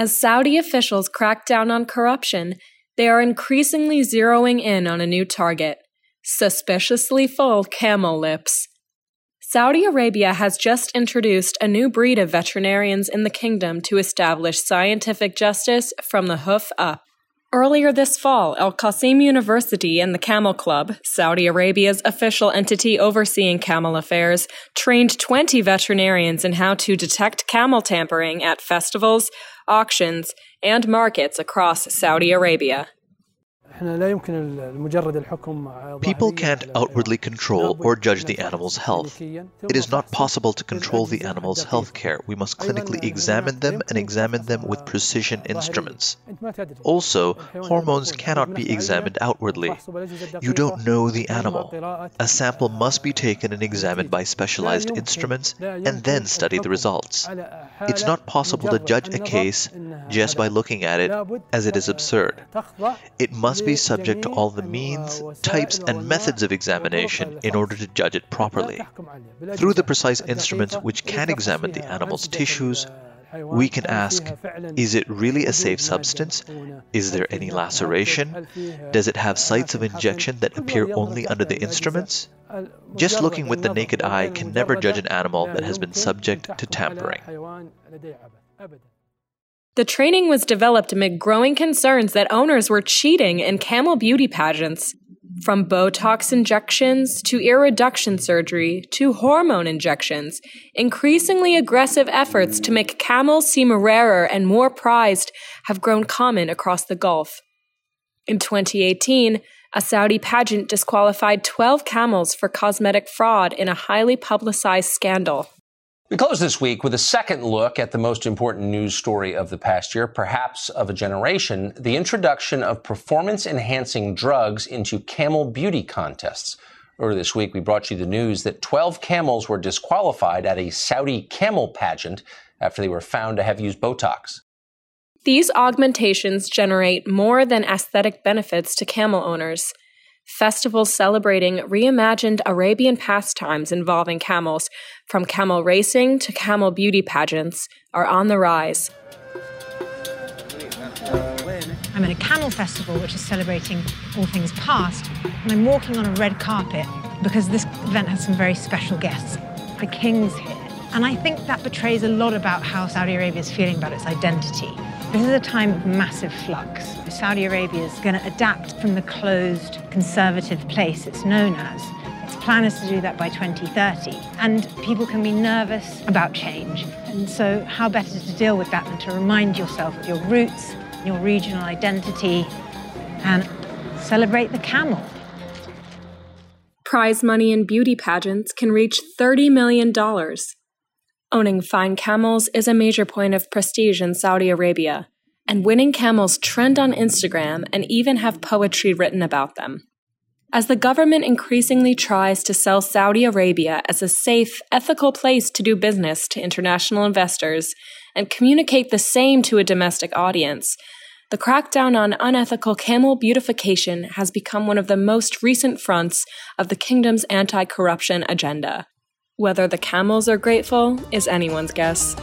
As Saudi officials crack down on corruption, they are increasingly zeroing in on a new target suspiciously full camel lips. Saudi Arabia has just introduced a new breed of veterinarians in the kingdom to establish scientific justice from the hoof up. Earlier this fall, Al Qasim University and the Camel Club, Saudi Arabia's official entity overseeing camel affairs, trained 20 veterinarians in how to detect camel tampering at festivals, auctions, and markets across Saudi Arabia. People can't outwardly control or judge the animal's health. It is not possible to control the animal's health care. We must clinically examine them and examine them with precision instruments. Also, hormones cannot be examined outwardly. You don't know the animal. A sample must be taken and examined by specialized instruments and then study the results. It's not possible to judge a case just by looking at it, as it is absurd. It must be be subject to all the means, types, and methods of examination in order to judge it properly. Through the precise instruments which can examine the animal's tissues, we can ask Is it really a safe substance? Is there any laceration? Does it have sites of injection that appear only under the instruments? Just looking with the naked eye can never judge an animal that has been subject to tampering. The training was developed amid growing concerns that owners were cheating in camel beauty pageants. From Botox injections to ear reduction surgery to hormone injections, increasingly aggressive efforts to make camels seem rarer and more prized have grown common across the Gulf. In 2018, a Saudi pageant disqualified 12 camels for cosmetic fraud in a highly publicized scandal. We close this week with a second look at the most important news story of the past year, perhaps of a generation the introduction of performance enhancing drugs into camel beauty contests. Earlier this week, we brought you the news that 12 camels were disqualified at a Saudi camel pageant after they were found to have used Botox. These augmentations generate more than aesthetic benefits to camel owners. Festivals celebrating reimagined Arabian pastimes involving camels, from camel racing to camel beauty pageants, are on the rise. I'm at a camel festival which is celebrating all things past, and I'm walking on a red carpet because this event has some very special guests. The king's here. And I think that betrays a lot about how Saudi Arabia is feeling about its identity. This is a time of massive flux. Saudi Arabia is going to adapt from the closed, conservative place it's known as. Its plan is to do that by 2030. And people can be nervous about change. And so, how better to deal with that than to remind yourself of your roots, your regional identity, and celebrate the camel? Prize money in beauty pageants can reach $30 million. Owning fine camels is a major point of prestige in Saudi Arabia, and winning camels trend on Instagram and even have poetry written about them. As the government increasingly tries to sell Saudi Arabia as a safe, ethical place to do business to international investors and communicate the same to a domestic audience, the crackdown on unethical camel beautification has become one of the most recent fronts of the kingdom's anti corruption agenda. Whether the camels are grateful is anyone's guess.